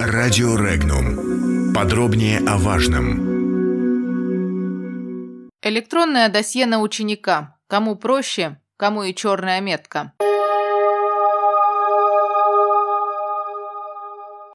Радио Регнум. Подробнее о важном. Электронное досье на ученика. Кому проще, кому и черная метка.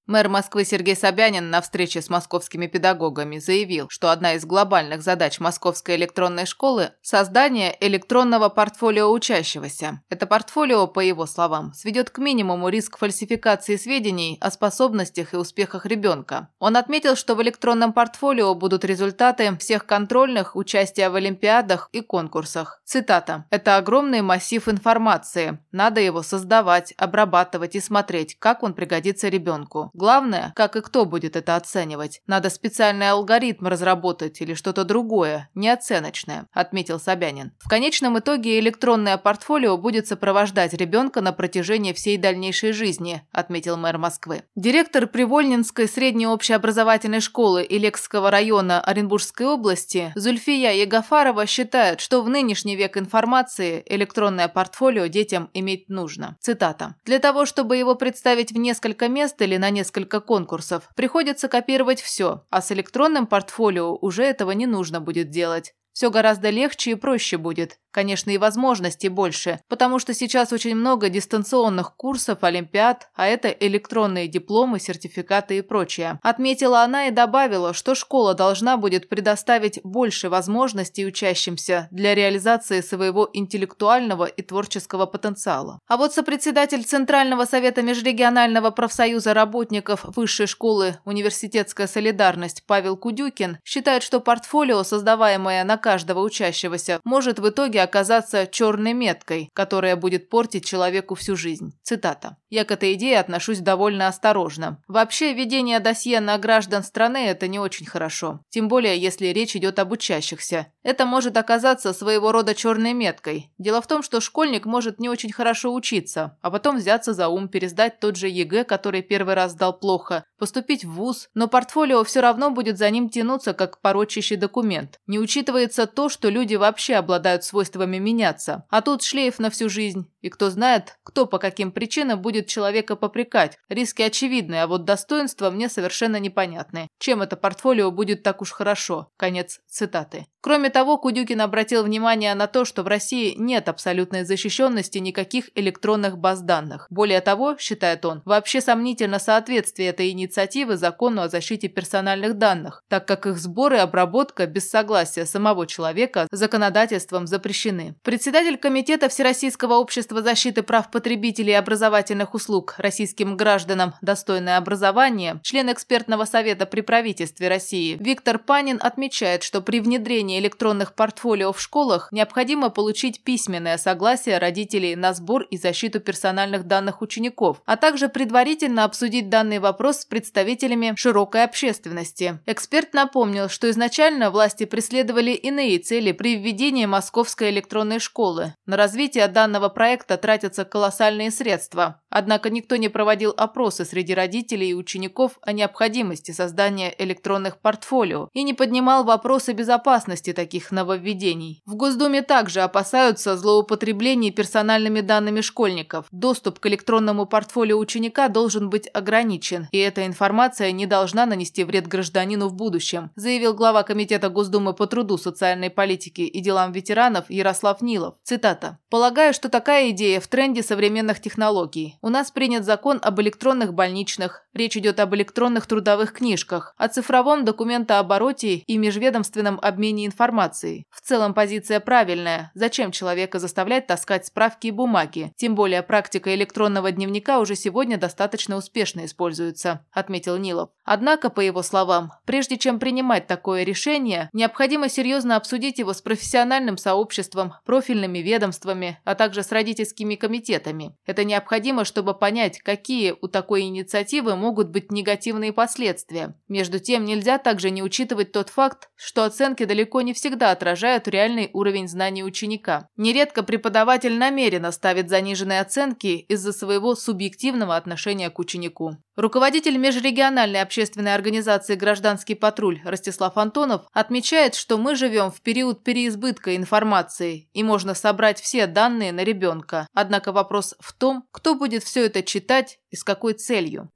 Мэр Москвы Сергей Собянин на встрече с московскими педагогами заявил, что одна из глобальных задач Московской электронной школы – создание электронного портфолио учащегося. Это портфолио, по его словам, сведет к минимуму риск фальсификации сведений о способностях и успехах ребенка. Он отметил, что в электронном портфолио будут результаты всех контрольных, участия в олимпиадах и конкурсах. Цитата. «Это огромный массив информации. Надо его создавать, обрабатывать и смотреть, как он пригодится ребенку. Главное, как и кто будет это оценивать. Надо специальный алгоритм разработать или что-то другое, неоценочное», – отметил Собянин. В конечном итоге электронное портфолио будет сопровождать ребенка на протяжении всей дальнейшей жизни, отметил мэр Москвы. Директор Привольнинской средней общеобразовательной школы Илекского района Оренбургской области Зульфия Егофарова считает, что в нынешний век информации электронное портфолио детям иметь нужно. Цитата. «Для того, чтобы его представить в несколько мест или на несколько несколько конкурсов. Приходится копировать все, а с электронным портфолио уже этого не нужно будет делать. Все гораздо легче и проще будет. Конечно, и возможностей больше, потому что сейчас очень много дистанционных курсов, олимпиад, а это электронные дипломы, сертификаты и прочее. Отметила она и добавила, что школа должна будет предоставить больше возможностей учащимся для реализации своего интеллектуального и творческого потенциала. А вот сопредседатель Центрального совета межрегионального профсоюза работников Высшей школы «Университетская солидарность» Павел Кудюкин считает, что портфолио, создаваемое на каждого учащегося, может в итоге оказаться черной меткой, которая будет портить человеку всю жизнь. Цитата. «Я к этой идее отношусь довольно осторожно. Вообще, ведение досье на граждан страны – это не очень хорошо. Тем более, если речь идет об учащихся. Это может оказаться своего рода черной меткой. Дело в том, что школьник может не очень хорошо учиться, а потом взяться за ум, пересдать тот же ЕГЭ, который первый раз сдал плохо, поступить в ВУЗ, но портфолио все равно будет за ним тянуться, как порочащий документ. Не учитывается то, что люди вообще обладают свойствами свойствами меняться. А тут шлейф на всю жизнь. И кто знает, кто по каким причинам будет человека попрекать. Риски очевидны, а вот достоинства мне совершенно непонятны. Чем это портфолио будет так уж хорошо? Конец цитаты. Кроме того, Кудюкин обратил внимание на то, что в России нет абсолютной защищенности никаких электронных баз данных. Более того, считает он, вообще сомнительно соответствие этой инициативы закону о защите персональных данных, так как их сбор и обработка без согласия самого человека законодательством запрещены запрещены. Председатель Комитета Всероссийского общества защиты прав потребителей и образовательных услуг российским гражданам «Достойное образование», член экспертного совета при правительстве России Виктор Панин отмечает, что при внедрении электронных портфолио в школах необходимо получить письменное согласие родителей на сбор и защиту персональных данных учеников, а также предварительно обсудить данный вопрос с представителями широкой общественности. Эксперт напомнил, что изначально власти преследовали иные цели при введении московской электронной школы. На развитие данного проекта тратятся колоссальные средства. Однако никто не проводил опросы среди родителей и учеников о необходимости создания электронных портфолио и не поднимал вопросы безопасности таких нововведений. В Госдуме также опасаются злоупотреблений персональными данными школьников. Доступ к электронному портфолио ученика должен быть ограничен, и эта информация не должна нанести вред гражданину в будущем, заявил глава Комитета Госдумы по труду, социальной политике и делам ветеранов Ярослав Нилов. Цитата. «Полагаю, что такая идея в тренде современных технологий. У нас принят закон об электронных больничных. Речь идет об электронных трудовых книжках, о цифровом документообороте и межведомственном обмене информацией. В целом позиция правильная. Зачем человека заставлять таскать справки и бумаги? Тем более практика электронного дневника уже сегодня достаточно успешно используется», отметил Нилов. Однако, по его словам, прежде чем принимать такое решение, необходимо серьезно обсудить его с профессиональным сообществом обществом, профильными ведомствами, а также с родительскими комитетами. Это необходимо, чтобы понять, какие у такой инициативы могут быть негативные последствия. Между тем, нельзя также не учитывать тот факт, что оценки далеко не всегда отражают реальный уровень знаний ученика. Нередко преподаватель намеренно ставит заниженные оценки из-за своего субъективного отношения к ученику. Руководитель межрегиональной общественной организации «Гражданский патруль» Ростислав Антонов отмечает, что мы живем в период переизбытка информации и можно собрать все данные на ребенка. Однако вопрос в том, кто будет все это читать и с какой целью.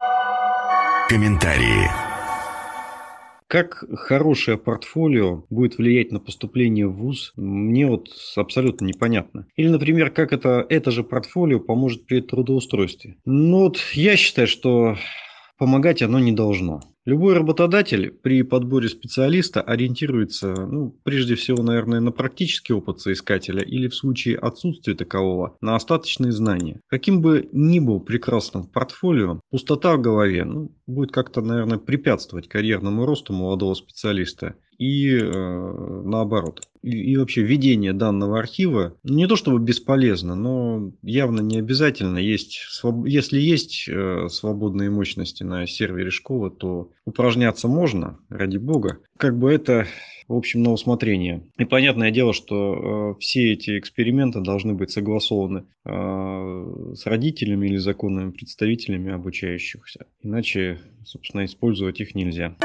Комментарии. Как хорошее портфолио будет влиять на поступление в ВУЗ, мне вот абсолютно непонятно. Или, например, как это, это же портфолио поможет при трудоустройстве. Ну вот я считаю, что помогать оно не должно. Любой работодатель при подборе специалиста ориентируется, ну, прежде всего, наверное, на практический опыт соискателя или в случае отсутствия такового, на остаточные знания. Каким бы ни был прекрасным портфолио, пустота в голове ну, будет как-то, наверное, препятствовать карьерному росту молодого специалиста и э, наоборот. И, и вообще ведение данного архива не то чтобы бесполезно, но явно не обязательно. Есть, своб... Если есть э, свободные мощности на сервере школы, то упражняться можно, ради бога. Как бы это в общем, на усмотрение. И понятное дело, что э, все эти эксперименты должны быть согласованы э, с родителями или законными представителями обучающихся. Иначе, собственно, использовать их нельзя.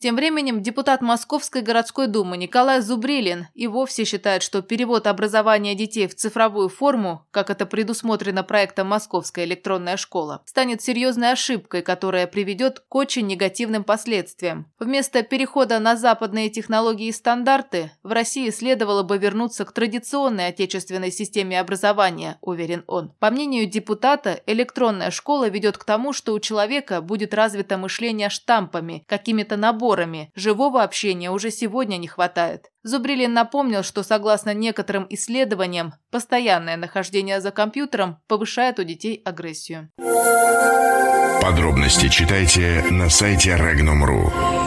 Тем временем депутат Московской городской думы Николай Зубрилин и вовсе считает, что перевод образования детей в цифровую форму, как это предусмотрено проектом «Московская электронная школа», станет серьезной ошибкой, которая приведет к очень негативным последствиям. Вместо перехода на западные технологии и стандарты, в России следовало бы вернуться к традиционной отечественной системе образования, уверен он. По мнению депутата, электронная школа ведет к тому, что у человека будет развито мышление штампами, какими-то наборами, разговорами. Живого общения уже сегодня не хватает. Зубрилин напомнил, что согласно некоторым исследованиям, постоянное нахождение за компьютером повышает у детей агрессию. Подробности читайте на сайте Regnum.ru.